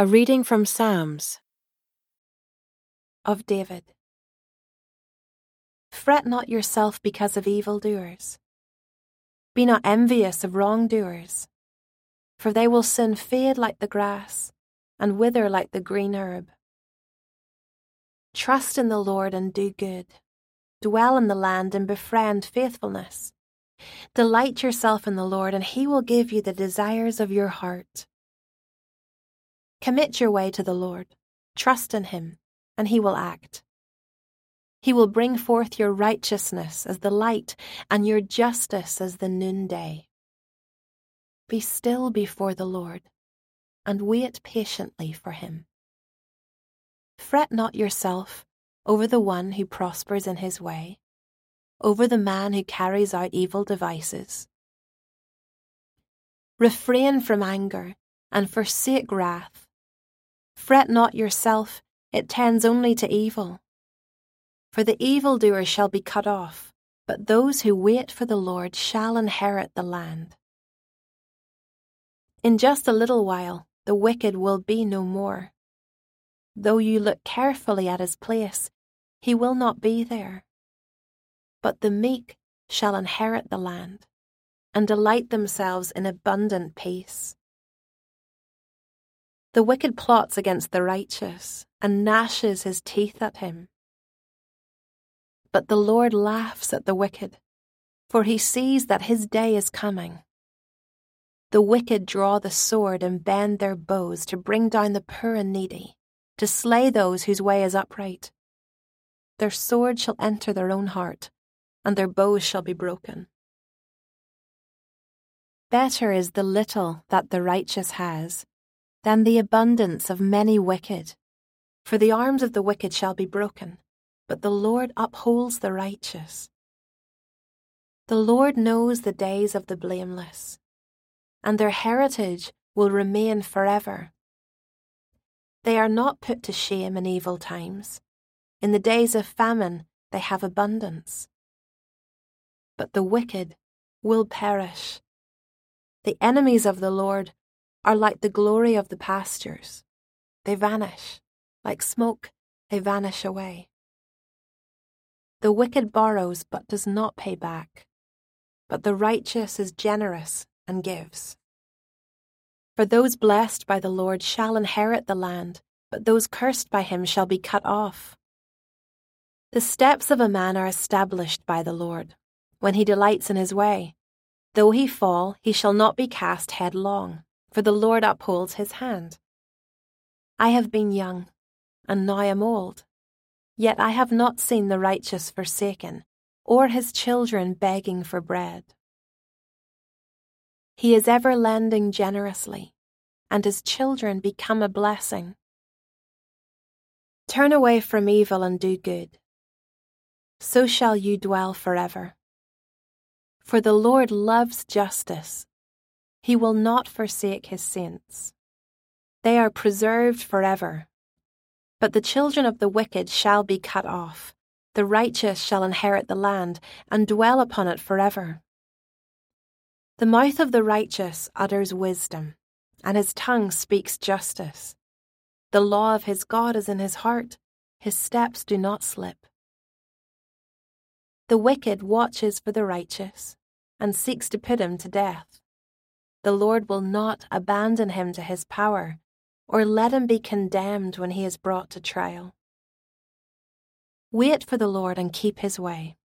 A reading from Psalms of David. Fret not yourself because of evildoers. Be not envious of wrongdoers, for they will soon fade like the grass and wither like the green herb. Trust in the Lord and do good. Dwell in the land and befriend faithfulness. Delight yourself in the Lord, and he will give you the desires of your heart. Commit your way to the Lord, trust in him, and he will act. He will bring forth your righteousness as the light and your justice as the noonday. Be still before the Lord and wait patiently for him. Fret not yourself over the one who prospers in his way, over the man who carries out evil devices. Refrain from anger and forsake wrath. Fret not yourself, it tends only to evil. For the evildoer shall be cut off, but those who wait for the Lord shall inherit the land. In just a little while, the wicked will be no more. Though you look carefully at his place, he will not be there. But the meek shall inherit the land, and delight themselves in abundant peace. The wicked plots against the righteous, and gnashes his teeth at him. But the Lord laughs at the wicked, for he sees that his day is coming. The wicked draw the sword and bend their bows to bring down the poor and needy, to slay those whose way is upright. Their sword shall enter their own heart, and their bows shall be broken. Better is the little that the righteous has than the abundance of many wicked. For the arms of the wicked shall be broken, but the Lord upholds the righteous. The Lord knows the days of the blameless, and their heritage will remain forever. They are not put to shame in evil times. In the days of famine, they have abundance. But the wicked will perish. The enemies of the Lord are like the glory of the pastures. They vanish. Like smoke, they vanish away. The wicked borrows but does not pay back, but the righteous is generous and gives. For those blessed by the Lord shall inherit the land, but those cursed by him shall be cut off. The steps of a man are established by the Lord, when he delights in his way. Though he fall, he shall not be cast headlong for the Lord upholds his hand. I have been young, and now am old, yet I have not seen the righteous forsaken, or his children begging for bread. He is ever lending generously, and his children become a blessing. Turn away from evil and do good. So shall you dwell forever. For the Lord loves justice he will not forsake his saints. They are preserved forever. But the children of the wicked shall be cut off. The righteous shall inherit the land and dwell upon it forever. The mouth of the righteous utters wisdom, and his tongue speaks justice. The law of his God is in his heart, his steps do not slip. The wicked watches for the righteous, and seeks to put him to death the Lord will not abandon him to his power, or let him be condemned when he is brought to trial. Wait for the Lord and keep his way,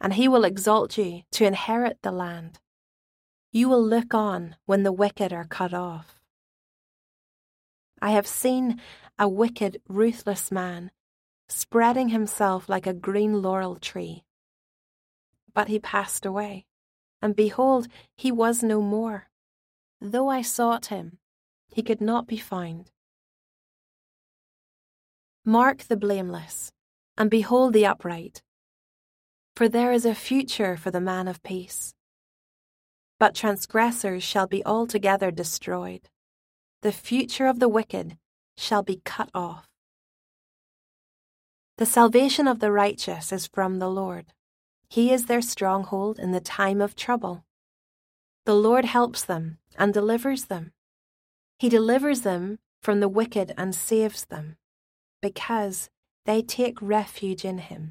and he will exalt you to inherit the land. You will look on when the wicked are cut off. I have seen a wicked, ruthless man spreading himself like a green laurel tree. But he passed away, and behold, he was no more. Though I sought him, he could not be found. Mark the blameless, and behold the upright, for there is a future for the man of peace. But transgressors shall be altogether destroyed. The future of the wicked shall be cut off. The salvation of the righteous is from the Lord. He is their stronghold in the time of trouble. The Lord helps them and delivers them. He delivers them from the wicked and saves them, because they take refuge in him.